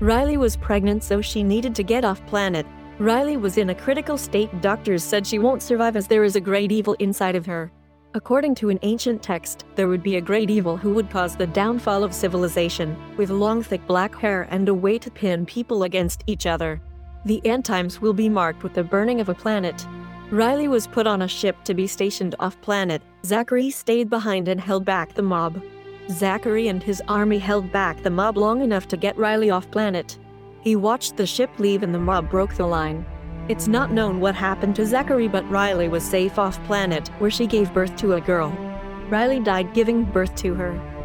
Riley was pregnant, so she needed to get off planet. Riley was in a critical state. Doctors said she won't survive as there is a great evil inside of her. According to an ancient text, there would be a great evil who would cause the downfall of civilization, with long thick black hair and a way to pin people against each other. The end times will be marked with the burning of a planet. Riley was put on a ship to be stationed off planet. Zachary stayed behind and held back the mob. Zachary and his army held back the mob long enough to get Riley off planet. He watched the ship leave and the mob broke the line. It's not known what happened to Zachary, but Riley was safe off planet, where she gave birth to a girl. Riley died giving birth to her.